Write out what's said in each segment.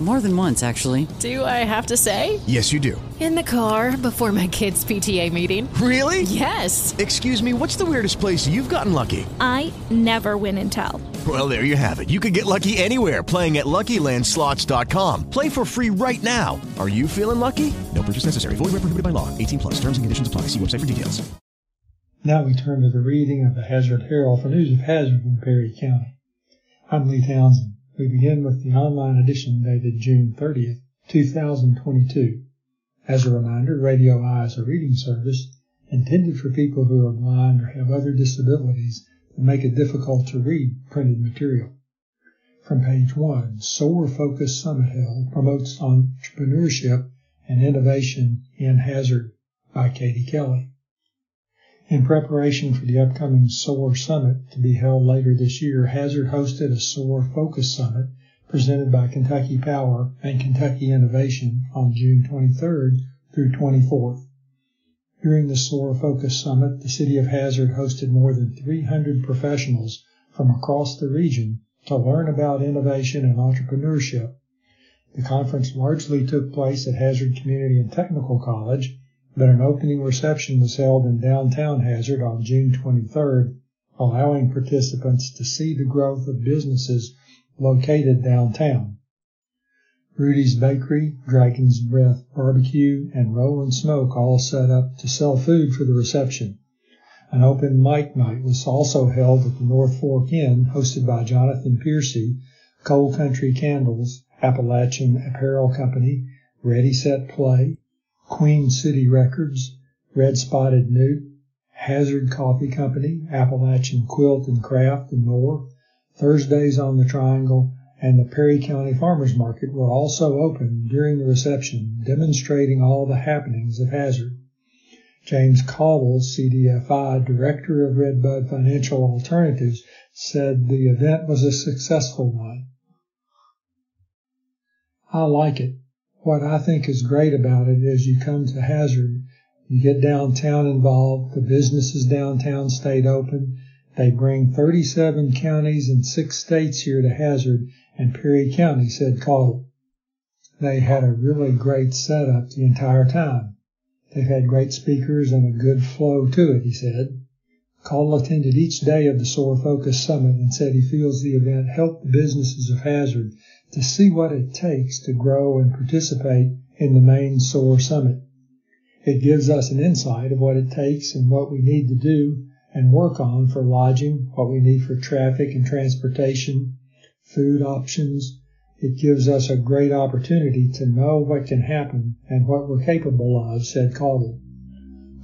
More than once, actually. Do I have to say? Yes, you do. In the car before my kids' PTA meeting. Really? Yes. Excuse me, what's the weirdest place you've gotten lucky? I never win and tell. Well, there you have it. You can get lucky anywhere playing at LuckyLandSlots.com. Play for free right now. Are you feeling lucky? No purchase necessary. Void where prohibited by law. 18 plus. Terms and conditions apply. See website for details. Now we turn to the reading of the Hazard Herald for news of hazard in Perry County. I'm Lee Townsend. We begin with the online edition dated June 30th, 2022. As a reminder, Radio Eye is a reading service intended for people who are blind or have other disabilities that make it difficult to read printed material. From page 1, SOAR Focus Summit held promotes entrepreneurship and innovation in hazard by Katie Kelly. In preparation for the upcoming SOAR Summit to be held later this year, Hazard hosted a SOAR Focus Summit presented by Kentucky Power and Kentucky Innovation on June 23rd through 24th. During the SOAR Focus Summit, the City of Hazard hosted more than 300 professionals from across the region to learn about innovation and entrepreneurship. The conference largely took place at Hazard Community and Technical College but an opening reception was held in downtown Hazard on June 23rd, allowing participants to see the growth of businesses located downtown. Rudy's Bakery, Dragon's Breath Barbecue, and Roll and Smoke all set up to sell food for the reception. An open mic night was also held at the North Fork Inn, hosted by Jonathan Piercy, Cold Country Candles, Appalachian Apparel Company, Ready Set Play, Queen City Records, Red Spotted Newt, Hazard Coffee Company, Appalachian Quilt and Craft, and more. Thursdays on the Triangle and the Perry County Farmers Market were also open during the reception, demonstrating all the happenings of Hazard. James Cauble, CDFI Director of Redbud Financial Alternatives, said the event was a successful one. I like it. What I think is great about it is you come to Hazard, you get downtown involved, the businesses downtown stayed open. They bring 37 counties and six states here to Hazard, and Perry County said Cauble. They had a really great setup the entire time. They've had great speakers and a good flow to it, he said. Cauble attended each day of the SOAR Focus Summit and said he feels the event helped the businesses of Hazard to see what it takes to grow and participate in the main SOAR Summit. It gives us an insight of what it takes and what we need to do and work on for lodging, what we need for traffic and transportation, food options. It gives us a great opportunity to know what can happen and what we're capable of, said Cauble.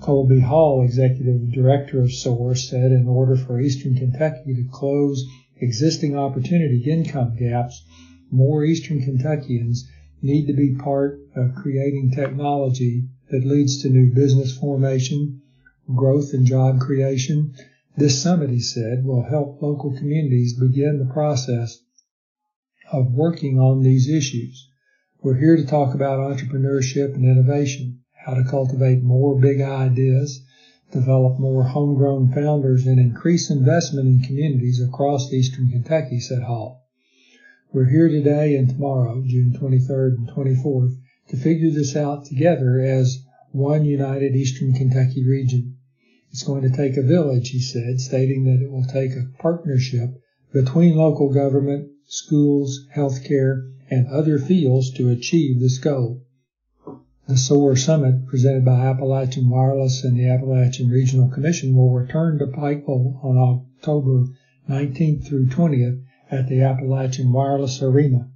Colby Hall, executive director of SOAR, said in order for Eastern Kentucky to close existing opportunity income gaps, more Eastern Kentuckians need to be part of creating technology that leads to new business formation, growth and job creation. This summit, he said, will help local communities begin the process of working on these issues. We're here to talk about entrepreneurship and innovation, how to cultivate more big ideas, develop more homegrown founders, and increase investment in communities across eastern Kentucky, said Hall. We're here today and tomorrow, June 23rd and 24th, to figure this out together as one united Eastern Kentucky region. It's going to take a village, he said, stating that it will take a partnership between local government, schools, healthcare, and other fields to achieve this goal. The SOAR Summit, presented by Appalachian Wireless and the Appalachian Regional Commission, will return to Pikeville on October 19th through 20th at the Appalachian Wireless Arena.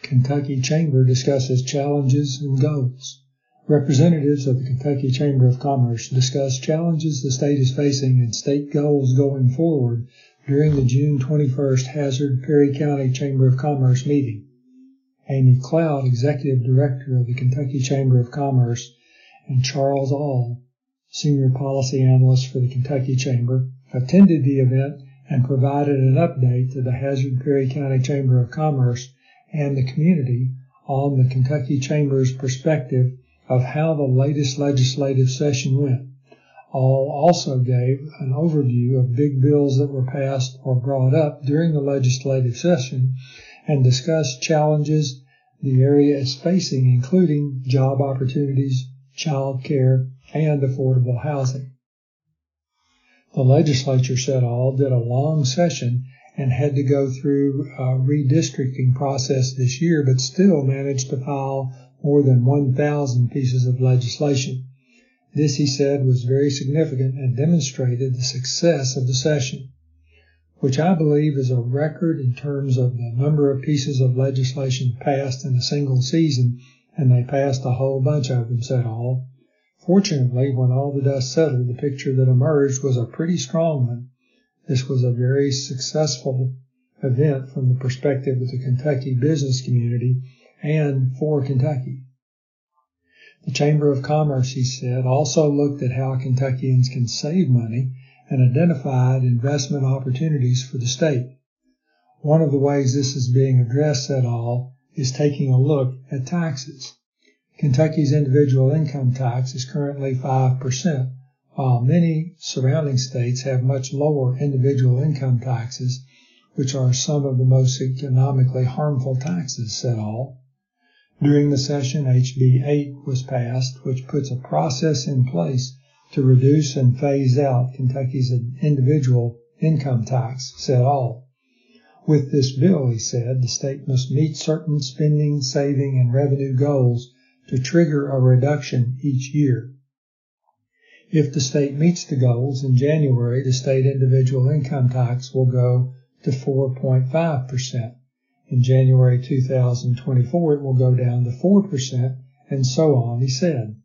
Kentucky Chamber discusses challenges and goals. Representatives of the Kentucky Chamber of Commerce discuss challenges the state is facing and state goals going forward during the June 21st Hazard Perry County Chamber of Commerce meeting. Amy Cloud, Executive Director of the Kentucky Chamber of Commerce, and Charles Aull, Senior Policy Analyst for the Kentucky Chamber, attended the event and provided an update to the Hazard Perry County Chamber of Commerce and the community on the Kentucky Chamber's perspective of how the latest legislative session went. Aull also gave an overview of big bills that were passed or brought up during the legislative session and discussed challenges the area is facing, including job opportunities, child care, and affordable housing. The legislature said Aull did a long session and had to go through a redistricting process this year, but still managed to file more than 1,000 pieces of legislation. This, he said, was very significant and demonstrated the success of the session, which I believe is a record in terms of the number of pieces of legislation passed in a single season, and they passed a whole bunch of them, said Aull. Fortunately, when all the dust settled, the picture that emerged was a pretty strong one. This was a very successful event from the perspective of the Kentucky business community and for Kentucky. The Chamber of Commerce, he said, also looked at how Kentuckians can save money and identified investment opportunities for the state. One of the ways this is being addressed at all is taking a look at taxes. Kentucky's individual income tax is currently 5%, while many surrounding states have much lower individual income taxes, which are some of the most economically harmful taxes, said Aull. During the session, HB 8 was passed, which puts a process in place to reduce and phase out Kentucky's individual income tax, said Aull. With this bill, he said, the state must meet certain spending, saving, and revenue goals to trigger a reduction each year. If the state meets the goals in January, the state individual income tax will go to 4.5%. In January 2024, it will go down to 4%, and so on, he said.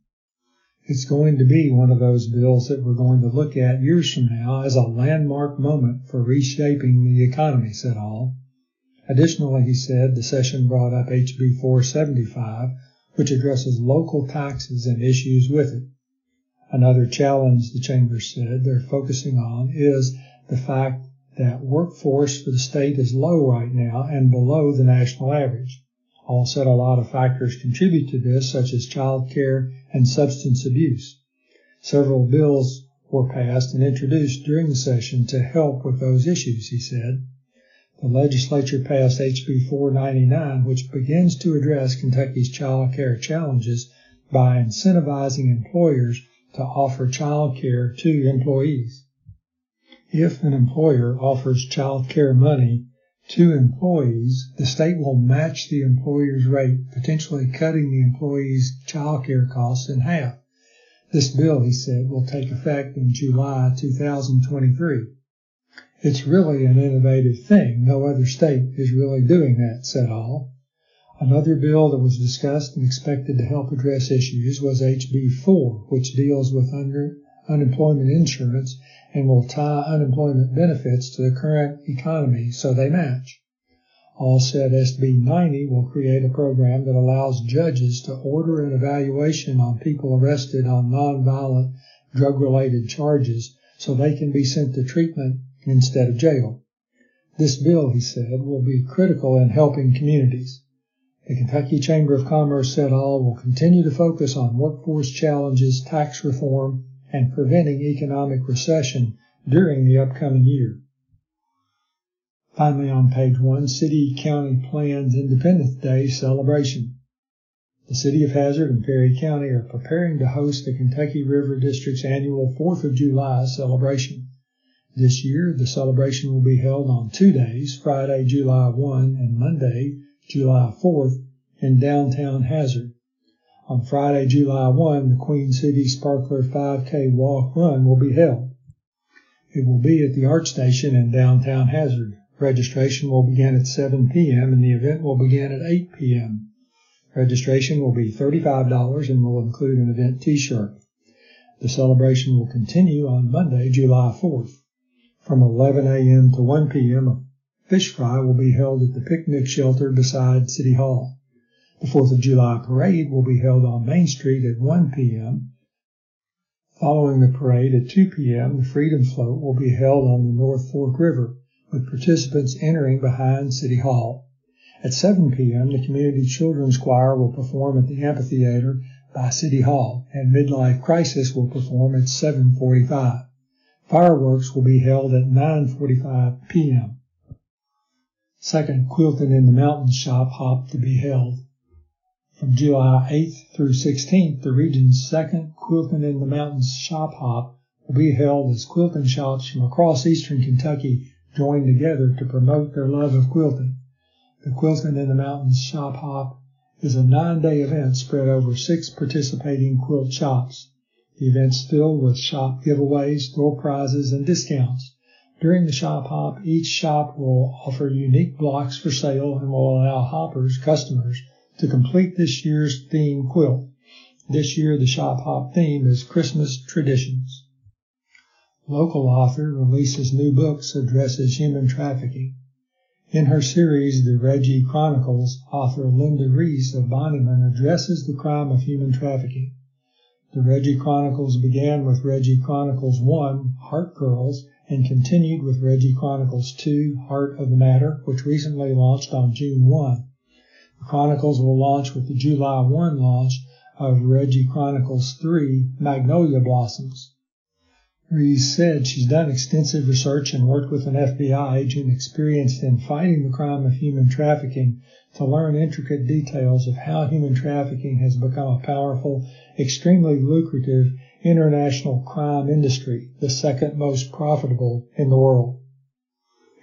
It's going to be one of those bills that we're going to look at years from now as a landmark moment for reshaping the economy, said Hall. Additionally, he said, the session brought up HB 475, which addresses local taxes and issues with it. Another challenge, the Chamber said, they're focusing on is the fact that workforce for the state is low right now and below the national average. Aull said a lot of factors contribute to this, such as child care and substance abuse. Several bills were passed and introduced during the session to help with those issues, he said. The legislature passed HB 499, which begins to address Kentucky's child care challenges by incentivizing employers to offer child care to employees. If an employer offers child care money to employees, the state will match the employer's rate, potentially cutting the employee's child care costs in half. This bill, he said, will take effect in July 2023. It's really an innovative thing. No other state is really doing that, said Aull. Another bill that was discussed and expected to help address issues was HB 4, which deals with under, unemployment insurance and will tie unemployment benefits to the current economy so they match. Aull said SB 90 will create a program that allows judges to order an evaluation on people arrested on nonviolent drug related charges so they can be sent to treatment instead of jail. This bill, he said, will be critical in helping communities. The Kentucky Chamber of Commerce said Aull will continue to focus on workforce challenges, tax reform, and preventing economic recession during the upcoming year. Finally, on page one, City County Plans Independence Day celebration. The City of Hazard and Perry County are preparing to host the Kentucky River District's annual 4th of July celebration. This year, the celebration will be held on two days, Friday, July 1 and Monday, July 4th, in downtown Hazard. On Friday, July 1, the Queen City Sparkler 5K Walk Run will be held. It will be at the Art Station in downtown Hazard. Registration will begin at 7 p.m. and the event will begin at 8 p.m. Registration will be $35 and will include an event t-shirt. The celebration will continue on Monday, July 4th. From 11 a.m. to 1 p.m., a fish fry will be held at the picnic shelter beside City Hall. The 4th of July parade will be held on Main Street at 1 p.m. Following the parade at 2 p.m., the Freedom Float will be held on the North Fork River, with participants entering behind City Hall. At 7 p.m., the Community Children's Choir will perform at the amphitheater by City Hall, and Midlife Crisis will perform at 7:45. Fireworks will be held at 9:45 p.m. Second Quilting in the Mountains Shop Hop to be held. From July 8th through 16th, the region's second Quilting in the Mountains Shop Hop will be held as quilting shops from across eastern Kentucky join together to promote their love of quilting. The Quilting in the Mountains Shop Hop is a nine-day event spread over six participating quilt shops. The event's filled with shop giveaways, door prizes, and discounts. During the shop hop, each shop will offer unique blocks for sale and will allow hoppers, customers, to complete this year's theme quilt. This year, the shop hop theme is Christmas traditions. Local author releases new books addresses human trafficking. In her series, The Reggie Chronicles, author Linda Reese of Bonnyman addresses the crime of human trafficking. The Reggie Chronicles began with Reggie Chronicles 1, Heart Girls, and continued with Reggie Chronicles 2, Heart of the Matter, which recently launched on June 1. Chronicles will launch with the July 1 launch of Reggie Chronicles 3, Magnolia Blossoms. Reese said she's done extensive research and worked with an FBI agent experienced in fighting the crime of human trafficking to learn intricate details of how human trafficking has become a powerful, extremely lucrative international crime industry, the second most profitable in the world.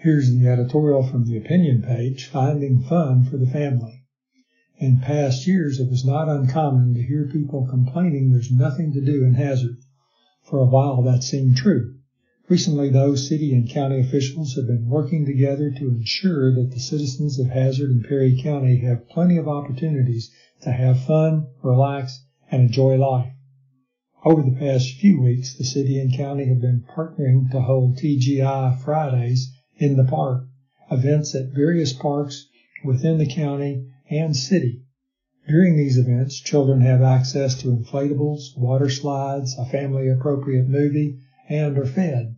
Here's the editorial from the opinion page, Finding Fun for the Family. In past years, it was not uncommon to hear people complaining there's nothing to do in Hazard. For a while that seemed true. Recently, though, city and county officials have been working together to ensure that the citizens of Hazard and Perry County have plenty of opportunities to have fun, relax, and enjoy life. Over the past few weeks, the city and county have been partnering to hold TGI Fridays in the park, events at various parks within the county and city. During these events, children have access to inflatables, water slides, a family appropriate movie, and are fed.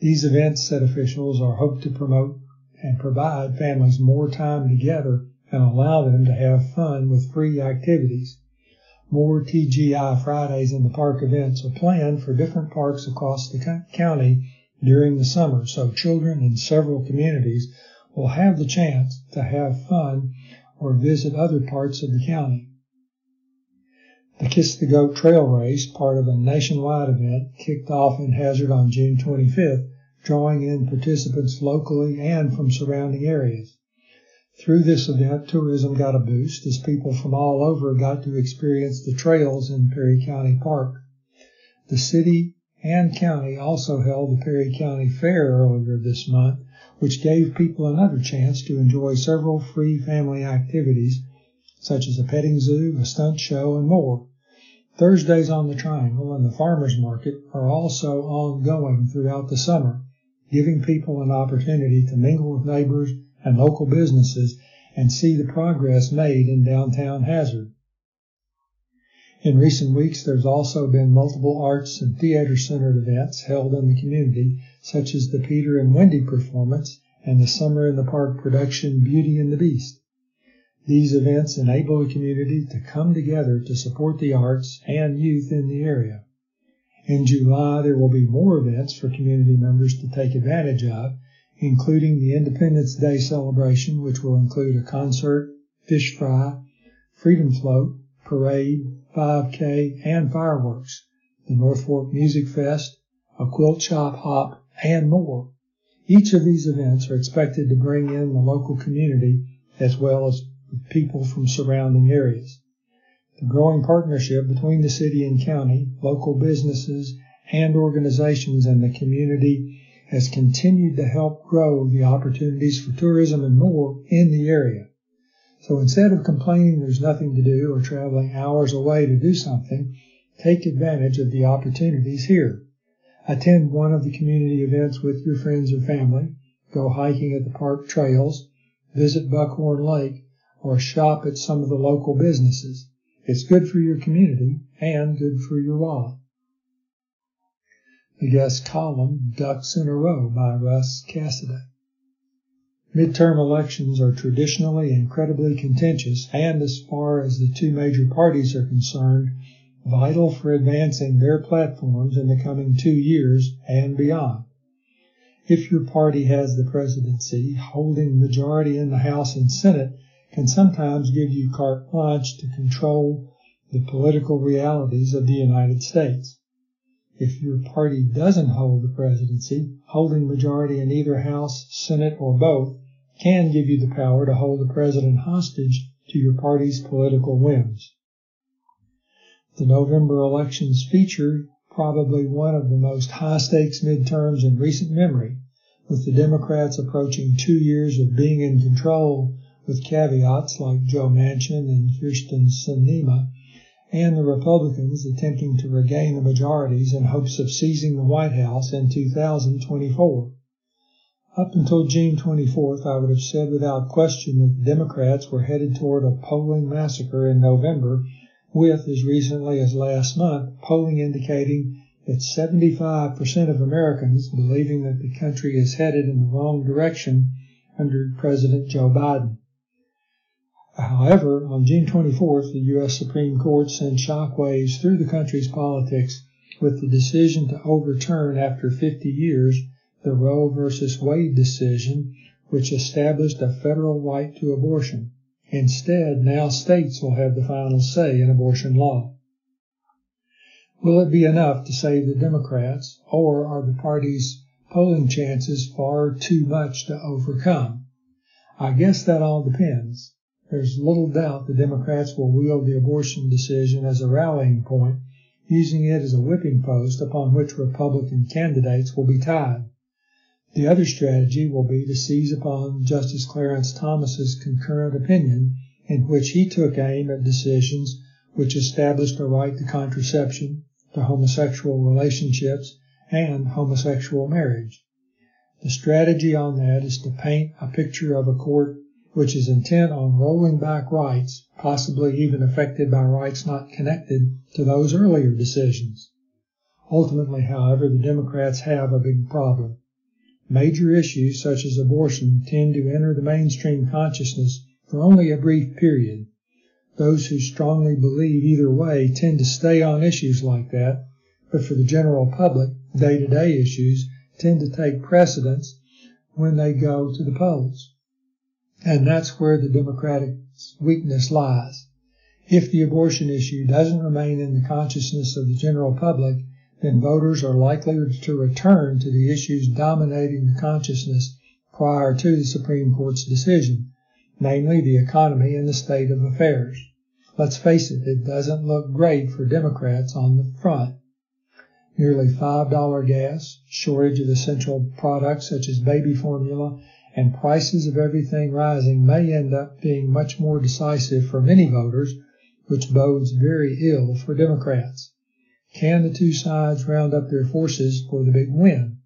These events, said officials, are hoped to promote and provide families more time together and allow them to have fun with free activities. More TGI Fridays in the Park events are planned for different parks across the county during the summer, so children in several communities will have the chance to have fun or visit other parts of the county. The Kiss the Goat Trail Race, part of a nationwide event, kicked off in Hazard on June 25th, drawing in participants locally and from surrounding areas. Through this event, tourism got a boost as people from all over got to experience the trails in Perry County Park. The city and county also held the Perry County Fair earlier this month, which gave people another chance to enjoy several free family activities, such as a petting zoo, a stunt show, and more. Thursdays on the Triangle and the Farmers Market are also ongoing throughout the summer, giving people an opportunity to mingle with neighbors and local businesses and see the progress made in downtown Hazard. In recent weeks, there's also been multiple arts and theater centered events held in the community, such as the Peter and Wendy performance and the Summer in the Park production Beauty and the Beast. These events enable the community to come together to support the arts and youth in the area. In July, there will be more events for community members to take advantage of, including the Independence Day celebration, which will include a concert, fish fry, freedom float, parade, 5K, and fireworks, the North Fork Music Fest, a quilt shop hop, and more. Each of these events are expected to bring in the local community as well as people from surrounding areas. The growing partnership between the city and county, local businesses, and organizations and the community has continued to help grow the opportunities for tourism and more in the area. So instead of complaining there's nothing to do or traveling hours away to do something, take advantage of the opportunities here. Attend one of the community events with your friends or family, go hiking at the park trails, visit Buckhorn Lake, or shop at some of the local businesses. It's good for your community and good for your wallet. The guest column, Ducks in a Row by Russ Cassidy. Midterm elections are traditionally incredibly contentious and, as far as the two major parties are concerned, vital for advancing their platforms in the coming two years and beyond. If your party has the presidency, holding majority in the House and Senate can sometimes give you carte blanche to control the political realities of the United States. If your party doesn't hold the presidency, holding majority in either House, Senate, or both can give you the power to hold the president hostage to your party's political whims. The November elections feature probably one of the most high stakes midterms in recent memory, with the Democrats approaching two years of being in control with caveats like Joe Manchin and Kyrsten Sinema and the Republicans attempting to regain the majorities in hopes of seizing the White House in 2024. Up until June 24th, I would have said without question that the Democrats were headed toward a polling massacre in November, with, as recently as last month, polling indicating that 75% of Americans believing that the country is headed in the wrong direction under President Joe Biden. However, on June 24th, the U.S. Supreme Court sent shockwaves through the country's politics with the decision to overturn after 50 years the Roe v. Wade decision, which established a federal right to abortion. Instead, now states will have the final say in abortion law. Will it be enough to save the Democrats, or are the party's polling chances far too much to overcome? I guess that all depends. There's little doubt the Democrats will wield the abortion decision as a rallying point, using it as a whipping post upon which Republican candidates will be tied. The other strategy will be to seize upon Justice Clarence Thomas's concurrent opinion, in which he took aim at decisions which established a right to contraception, to homosexual relationships, and homosexual marriage. The strategy on that is to paint a picture of a court which is intent on rolling back rights, possibly even affected by rights not connected to those earlier decisions. Ultimately, however, the Democrats have a big problem. Major issues such as abortion tend to enter the mainstream consciousness for only a brief period. Those who strongly believe either way tend to stay on issues like that, but for the general public, day to day issues tend to take precedence when they go to the polls. And that's where the Democratic weakness lies. If the abortion issue doesn't remain in the consciousness of the general public, then voters are likely to return to the issues dominating the consciousness prior to the Supreme Court's decision, namely the economy and the state of affairs. Let's face it, it doesn't look great for Democrats on the front. Nearly $5 gas, shortage of essential products such as baby formula, and prices of everything rising may end up being much more decisive for many voters, which bodes very ill for Democrats. Can the two sides round up their forces for the big win?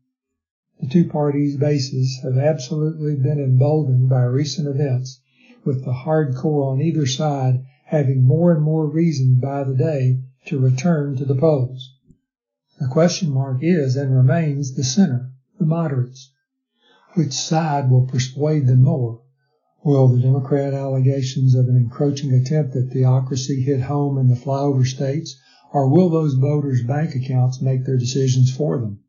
The two parties' bases have absolutely been emboldened by recent events, with the hardcore on either side having more and more reason by the day to return to the polls. The question mark is and remains the center, the moderates. Which side will persuade them more? Will the Democrat allegations of an encroaching attempt at theocracy hit home in the flyover states, or will those voters' bank accounts make their decisions for them?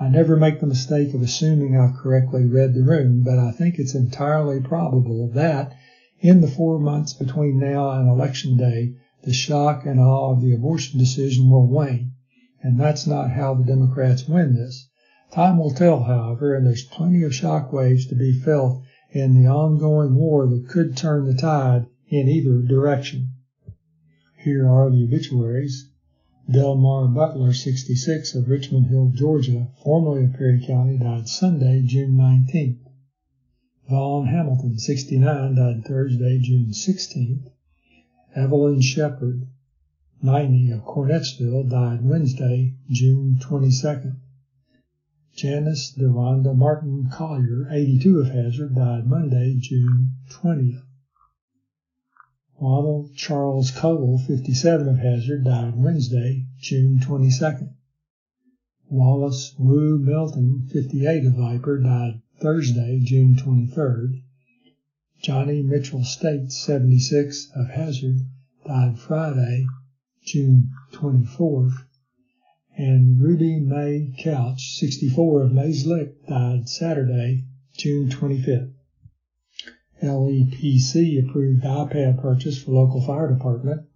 I never make the mistake of assuming I've correctly read the room, but I think it's entirely probable that, in the four months between now and Election Day, the shock and awe of the abortion decision will wane. And that's not how the Democrats win this. Time will tell, however, and there's plenty of shock waves to be felt in the ongoing war that could turn the tide in either direction. Here are the obituaries. Delmar Butler, 66, of Richmond Hill, Georgia, formerly of Perry County, died Sunday, June 19th. Vaughn Hamilton, 69, died Thursday, June 16th. Evelyn Shepard, 90, of Cornettsville, died Wednesday, June 22nd. Janice Deronda Martin Collier, 82 of Hazard, died Monday, June 20th. Ronald Charles Cole, 57 of Hazard, died Wednesday, June 22nd. Wallace Wu Melton, 58 of Viper, died Thursday, June 23rd. Johnny Mitchell States, 76, of Hazard, died Friday, June 24th. And Ruby May Couch, 64, of Mays Lick, died Saturday, June 25th. LEPC approved iPad purchase for local fire department.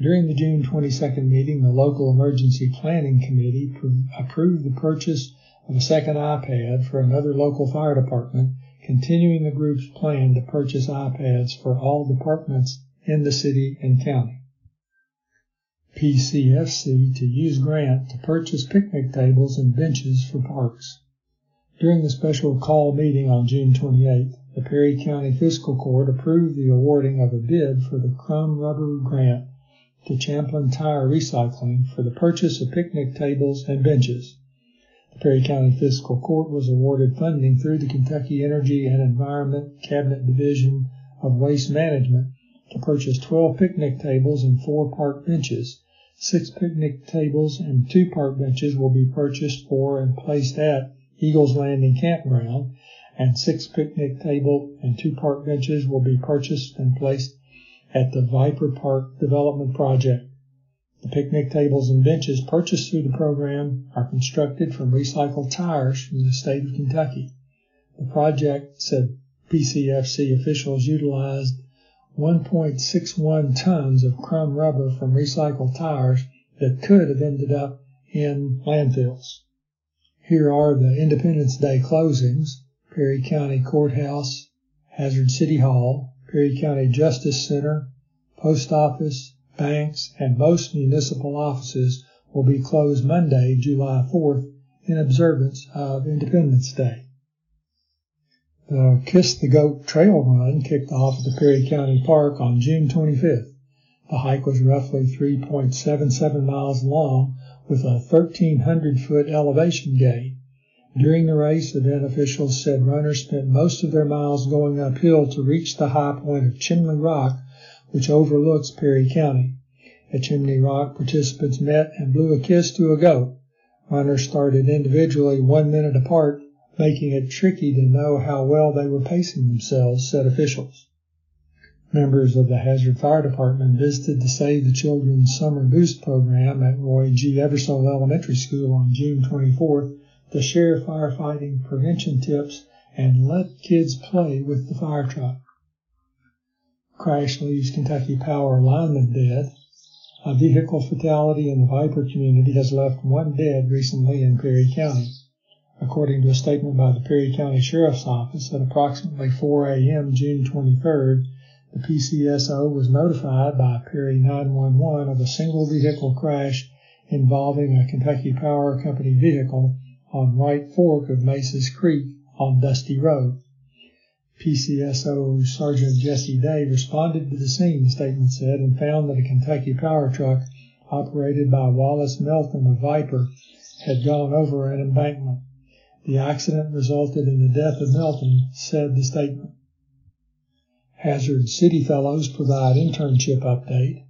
During the June 22nd meeting, the local emergency planning committee approved the purchase of a second iPad for another local fire department, continuing the group's plan to purchase iPads for all departments in the city and county. PCFC to use grant to purchase picnic tables and benches for parks. During the special call meeting on June 28th, the Perry County Fiscal Court approved the awarding of a bid for the Crumb Rubber Grant to Champlin Tire Recycling for the purchase of picnic tables and benches. The Perry County Fiscal Court was awarded funding through the Kentucky Energy and Environment Cabinet Division of Waste Management to purchase 12 picnic tables and four park benches. Six picnic tables and two park benches will be purchased for and placed at Eagles Landing Campground, and six picnic table and two park benches will be purchased and placed at the Viper Park Development Project. The picnic tables and benches purchased through the program are constructed from recycled tires from the state of Kentucky. The project, said PCFC officials, utilized 1.61 tons of crumb rubber from recycled tires that could have ended up in landfills. Here are the Independence Day closings. Perry County Courthouse, Hazard City Hall, Perry County Justice Center, Post Office, banks, and most municipal offices will be closed Monday, July 4th, in observance of Independence Day. The Kiss the Goat Trail Run kicked off at the Perry County Park on June 25th. The hike was roughly 3.77 miles long with a 1,300 foot elevation gain. During the race, event officials said runners spent most of their miles going uphill to reach the high point of Chimney Rock which overlooks Perry County. At Chimney Rock, participants met and blew a kiss to a goat. Runners started individually one minute apart, making it tricky to know how well they were pacing themselves, said officials. Members of the Hazard Fire Department visited the Save the Children's Summer Boost program at Roy G. Eversole Elementary School on June 24th to share firefighting prevention tips and let kids play with the fire truck. Crash leaves Kentucky Power lineman dead. A vehicle fatality in the Viper community has left one dead recently in Perry County. According to a statement by the Perry County Sheriff's Office, at approximately 4 a.m. June 23rd, the PCSO was notified by Perry 911 of a single vehicle crash involving a Kentucky Power Company vehicle on Right Fork of Maces Creek on Dusty Road. PCSO Sergeant Jesse Day responded to the scene, the statement said, and found that a Kentucky power truck operated by Wallace Melton of Viper had gone over an embankment. The accident resulted in the death of Melton, said the statement. Hazard City Fellows provide internship update.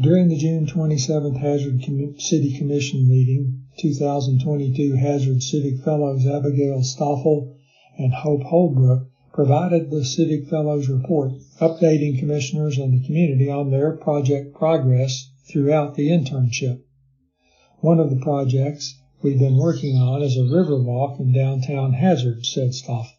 During the June 27th Hazard City Commission meeting, 2022 Hazard Civic Fellows Abigail Stoffel and Hope Holbrook provided the Civic Fellows report, updating commissioners and the community on their project progress throughout the internship. One of the projects we've been working on is a river walk in downtown Hazard, said Stoffel.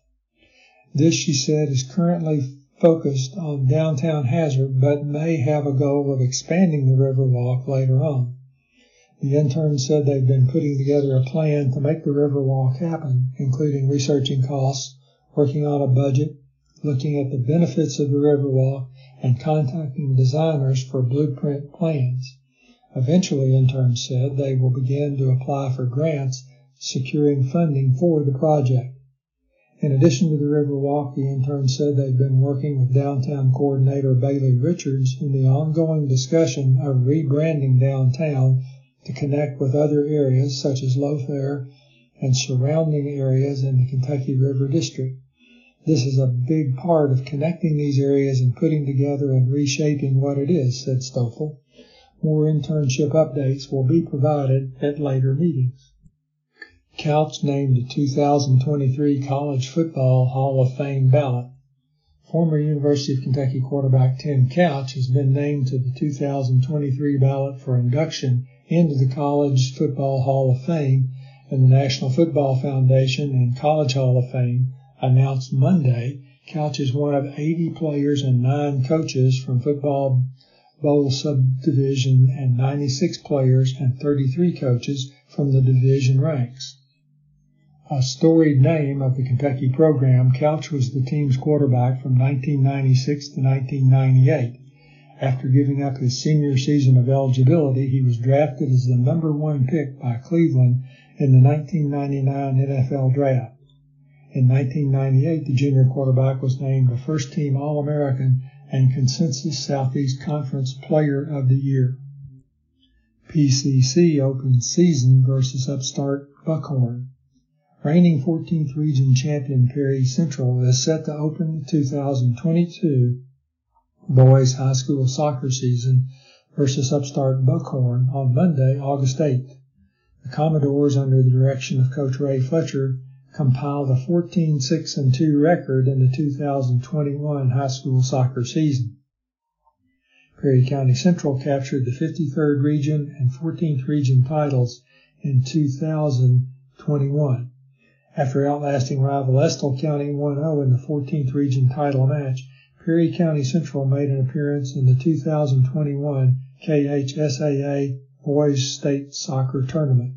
This, she said, is currently focused on downtown Hazard, but may have a goal of expanding the river walk later on. The interns said they've been putting together a plan to make the river walk happen, including researching costs, working on a budget, looking at the benefits of the Riverwalk, and contacting designers for blueprint plans. Eventually, interns said they will begin to apply for grants, securing funding for the project. In addition to the Riverwalk, the interns said they've been working with downtown coordinator Bailey Richards in the ongoing discussion of rebranding downtown to connect with other areas such as Lothair and surrounding areas in the Kentucky River District. This is a big part of connecting these areas and putting together and reshaping what it is, said Stoffel. More internship updates will be provided at later meetings. Couch named the 2023 College Football Hall of Fame ballot. Former University of Kentucky quarterback Tim Couch has been named to the 2023 ballot for induction into the College Football Hall of Fame, and the National Football Foundation and College Hall of Fame announced Monday Couch is one of 80 players and nine coaches from Football Bowl subdivision and 96 players and 33 coaches from the division ranks. A storied name of the Kentucky program, Couch was the team's quarterback from 1996 to 1998. After giving up his senior season of eligibility, he was drafted as the number one pick by Cleveland in the 1999 NFL Draft. In 1998, the junior quarterback was named a first team All American and Consensus Southeast Conference Player of the Year. PCC open season versus upstart Buckhorn. Reigning 14th region champion Perry Central is set to open the 2022 boys high school soccer season versus upstart Buckhorn on Monday, August 8th. The Commodores, under the direction of Coach Ray Fletcher, compiled a 14-6 and 2 record in the 2021 high school soccer season. Perry County Central captured the 53rd region and 14th region titles in 2021. After outlasting rival Estill County 1-0 in the 14th region title match, Perry County Central made an appearance in the 2021 KHSAA Boys State Soccer Tournament.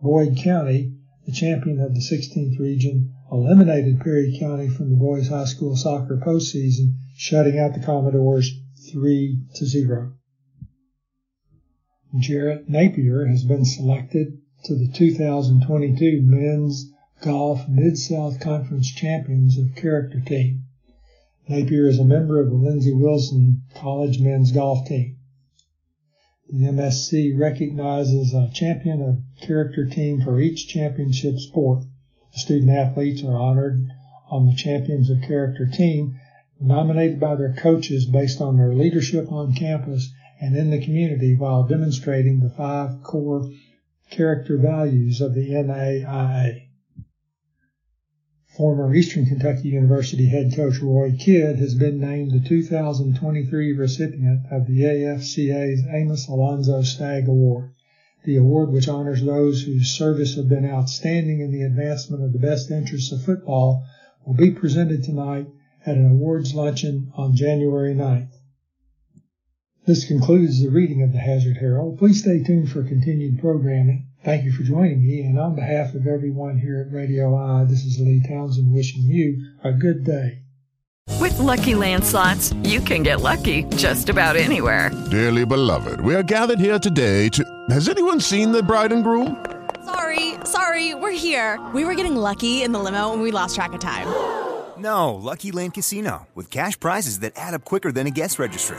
Boyd County, the champion of the 16th region, eliminated Perry County from the boys high school soccer postseason, shutting out the Commodores 3 to 0. Jarrett Napier has been selected to the 2022 men's Golf Mid-South Conference Champions of Character Team. Napier is a member of the Lindsey Wilson College men's golf team. The MSC recognizes a champion of character team for each championship sport. The student athletes are honored on the Champions of Character team, nominated by their coaches based on their leadership on campus and in the community while demonstrating the five core character values of the NAIA. Former Eastern Kentucky University head coach Roy Kidd has been named the 2023 recipient of the AFCA's Amos Alonzo Stagg Award. The award, which honors those whose service have been outstanding in the advancement of the best interests of football, will be presented tonight at an awards luncheon on January 9th. This concludes the reading of the Hazard Herald. Please stay tuned for continued programming. Thank you for joining me, and on behalf of everyone here at Radio Eye, this is Lee Townsend wishing you a good day. With Lucky Land slots, you can get lucky just about anywhere. Dearly beloved, we are gathered here today to. Has anyone seen the bride and groom? Sorry, sorry, we're here. We were getting lucky in the limo and we lost track of time. No, Lucky Land Casino, with cash prizes that add up quicker than a guest registry.